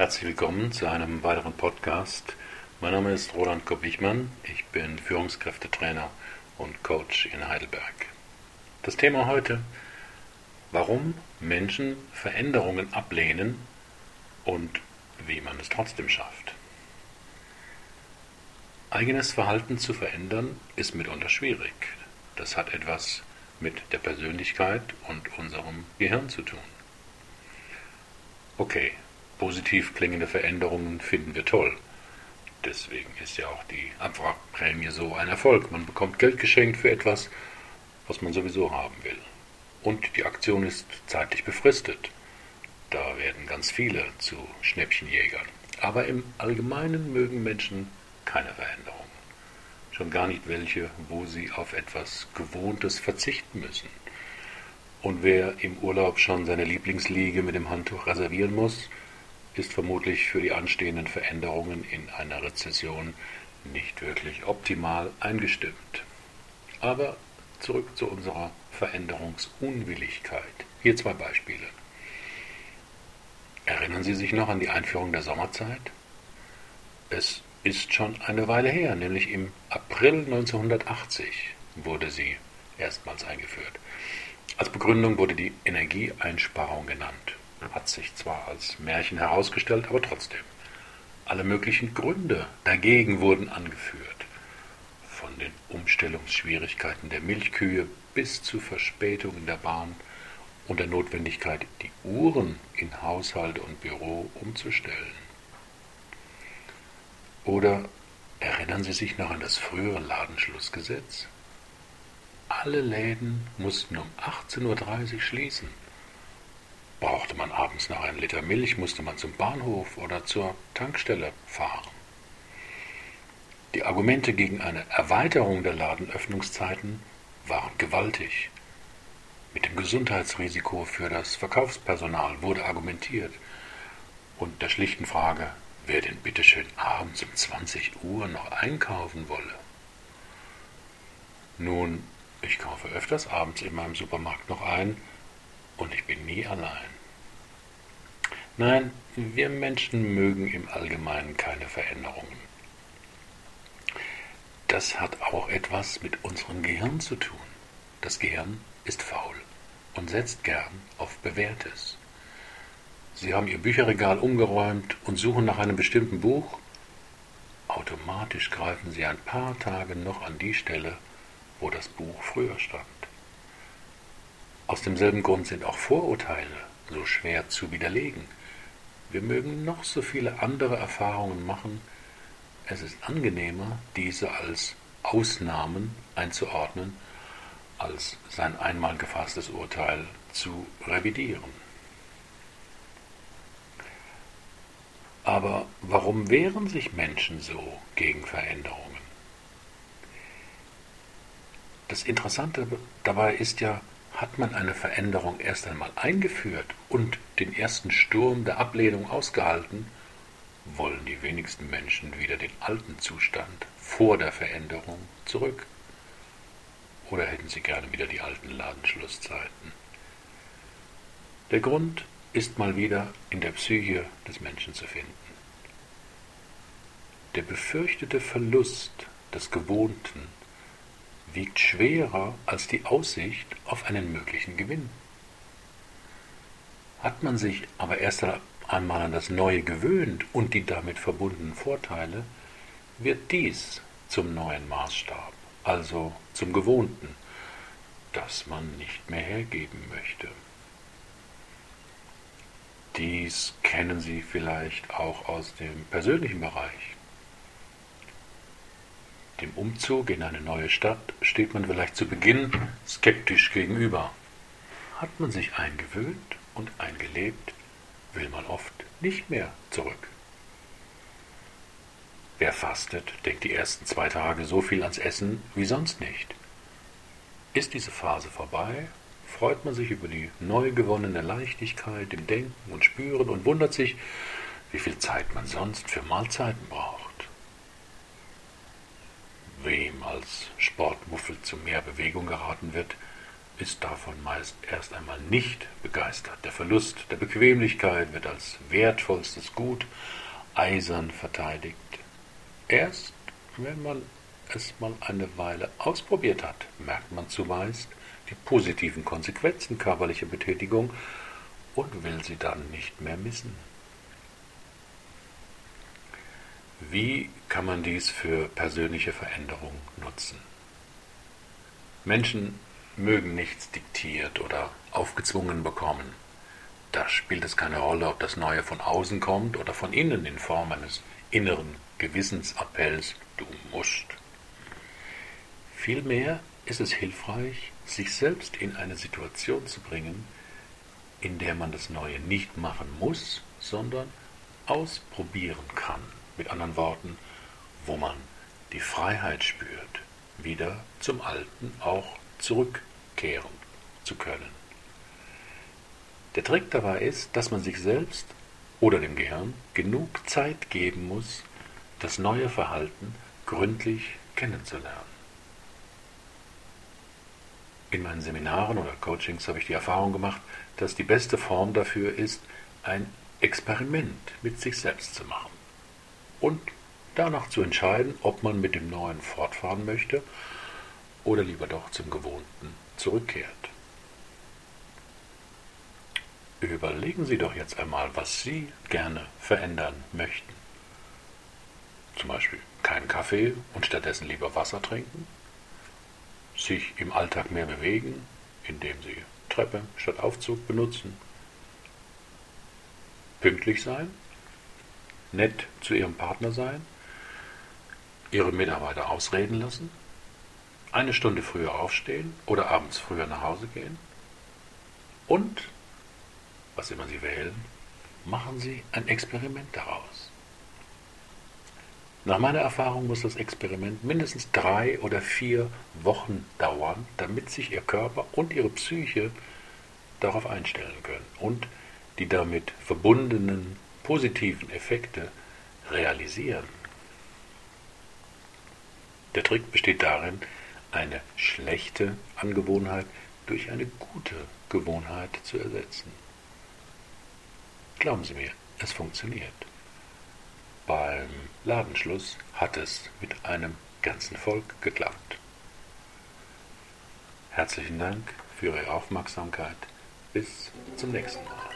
Herzlich willkommen zu einem weiteren Podcast. Mein Name ist Roland Kopp-Wichmann. Ich bin Führungskräftetrainer und Coach in Heidelberg. Das Thema heute, warum Menschen Veränderungen ablehnen und wie man es trotzdem schafft. Eigenes Verhalten zu verändern ist mitunter schwierig. Das hat etwas mit der Persönlichkeit und unserem Gehirn zu tun. Okay, positiv klingende Veränderungen finden wir toll. Deswegen ist ja auch die Abwrackprämie so ein Erfolg. Man bekommt Geld geschenkt für etwas, was man sowieso haben will. Und die Aktion ist zeitlich befristet. Da werden ganz viele zu Schnäppchenjägern. Aber im Allgemeinen mögen Menschen keine Veränderung. Schon gar nicht welche, wo sie auf etwas Gewohntes verzichten müssen. Und wer im Urlaub schon seine Lieblingsliege mit dem Handtuch reservieren muss, ist vermutlich für die anstehenden Veränderungen in einer Rezession nicht wirklich optimal eingestimmt. Aber zurück zu unserer Veränderungsunwilligkeit. Hier zwei Beispiele. Erinnern Sie sich noch an die Einführung der Sommerzeit? Es ist schon eine Weile her, nämlich im April 1980 wurde sie erstmals eingeführt. Als Begründung wurde die Energieeinsparung genannt hat sich zwar als Märchen herausgestellt, aber trotzdem. Alle möglichen Gründe dagegen wurden angeführt. Von den Umstellungsschwierigkeiten der Milchkühe bis zu Verspätungen der Bahn und der Notwendigkeit, die Uhren in Haushalt und Büro umzustellen. Oder erinnern Sie sich noch an das frühere Ladenschlussgesetz? Alle Läden mussten um 18.30 Uhr schließen. Brauchte man abends noch einen Liter Milch, musste man zum Bahnhof oder zur Tankstelle fahren. Die Argumente gegen eine Erweiterung der Ladenöffnungszeiten waren gewaltig. Mit dem Gesundheitsrisiko für das Verkaufspersonal wurde argumentiert und der schlichten Frage, wer denn bitteschön abends um 20 Uhr noch einkaufen wolle. Nun, ich kaufe öfters abends in meinem Supermarkt noch ein, und ich bin nie allein. Nein, wir Menschen mögen im Allgemeinen keine Veränderungen. Das hat auch etwas mit unserem Gehirn zu tun. Das Gehirn ist faul und setzt gern auf Bewährtes. Sie haben Ihr Bücherregal umgeräumt und suchen nach einem bestimmten Buch. Automatisch greifen Sie ein paar Tage noch an die Stelle, wo das Buch früher stand. Aus demselben Grund sind auch Vorurteile so schwer zu widerlegen. Wir mögen noch so viele andere Erfahrungen machen, es ist angenehmer, diese als Ausnahmen einzuordnen, als sein einmal gefasstes Urteil zu revidieren. Aber warum wehren sich Menschen so gegen Veränderungen? Das Interessante dabei ist ja, hat man eine Veränderung erst einmal eingeführt und den ersten Sturm der Ablehnung ausgehalten, wollen die wenigsten Menschen wieder den alten Zustand vor der Veränderung zurück. Oder hätten sie gerne wieder die alten Ladenschlusszeiten? Der Grund ist mal wieder in der Psyche des Menschen zu finden. Der befürchtete Verlust des Gewohnten wiegt schwerer als die Aussicht auf einen möglichen Gewinn. Hat man sich aber erst einmal an das Neue gewöhnt und die damit verbundenen Vorteile, wird dies zum neuen Maßstab, also zum Gewohnten, das man nicht mehr hergeben möchte. Dies kennen Sie vielleicht auch aus dem persönlichen Bereich. Dem Umzug in eine neue Stadt steht man vielleicht zu Beginn skeptisch gegenüber. Hat man sich eingewöhnt und eingelebt, will man oft nicht mehr zurück. Wer fastet, denkt die ersten zwei Tage so viel ans Essen wie sonst nicht. Ist diese Phase vorbei, freut man sich über die neu gewonnene Leichtigkeit im Denken und Spüren und wundert sich, wie viel Zeit man sonst für Mahlzeiten braucht. Wem als Sportmuffel zu mehr Bewegung geraten wird, ist davon meist erst einmal nicht begeistert. Der Verlust der Bequemlichkeit wird als wertvollstes Gut eisern verteidigt. Erst wenn man es mal eine Weile ausprobiert hat, merkt man zumeist die positiven Konsequenzen körperlicher Betätigung und will sie dann nicht mehr missen. Wie kann man dies für persönliche Veränderung nutzen? Menschen mögen nichts diktiert oder aufgezwungen bekommen. Da spielt es keine Rolle, ob das Neue von außen kommt oder von innen in Form eines inneren Gewissensappells, du musst. Vielmehr ist es hilfreich, sich selbst in eine Situation zu bringen, in der man das Neue nicht machen muss, sondern ausprobieren kann. Mit anderen Worten, wo man die Freiheit spürt, wieder zum Alten auch zurückkehren zu können. Der Trick dabei ist, dass man sich selbst oder dem Gehirn genug Zeit geben muss, das neue Verhalten gründlich kennenzulernen. In meinen Seminaren oder Coachings habe ich die Erfahrung gemacht, dass die beste Form dafür ist, ein Experiment mit sich selbst zu machen und danach zu entscheiden, ob man mit dem Neuen fortfahren möchte oder lieber doch zum Gewohnten zurückkehrt. Überlegen Sie doch jetzt einmal, was Sie gerne verändern möchten. Zum Beispiel keinen Kaffee und stattdessen lieber Wasser trinken, sich im Alltag mehr bewegen, indem Sie Treppe statt Aufzug benutzen, pünktlich sein, nett zu Ihrem Partner sein, Ihre Mitarbeiter ausreden lassen, eine Stunde früher aufstehen oder abends früher nach Hause gehen und, was immer Sie wählen, machen Sie ein Experiment daraus. Nach meiner Erfahrung muss das Experiment mindestens drei oder vier Wochen dauern, damit sich Ihr Körper und Ihre Psyche darauf einstellen können und die damit verbundenen positiven Effekte realisieren. Der Trick besteht darin, eine schlechte Angewohnheit durch eine gute Gewohnheit zu ersetzen. Glauben Sie mir, es funktioniert. Beim Ladenschluss hat es mit einem ganzen Volk geklappt. Herzlichen Dank für Ihre Aufmerksamkeit. Bis zum nächsten Mal.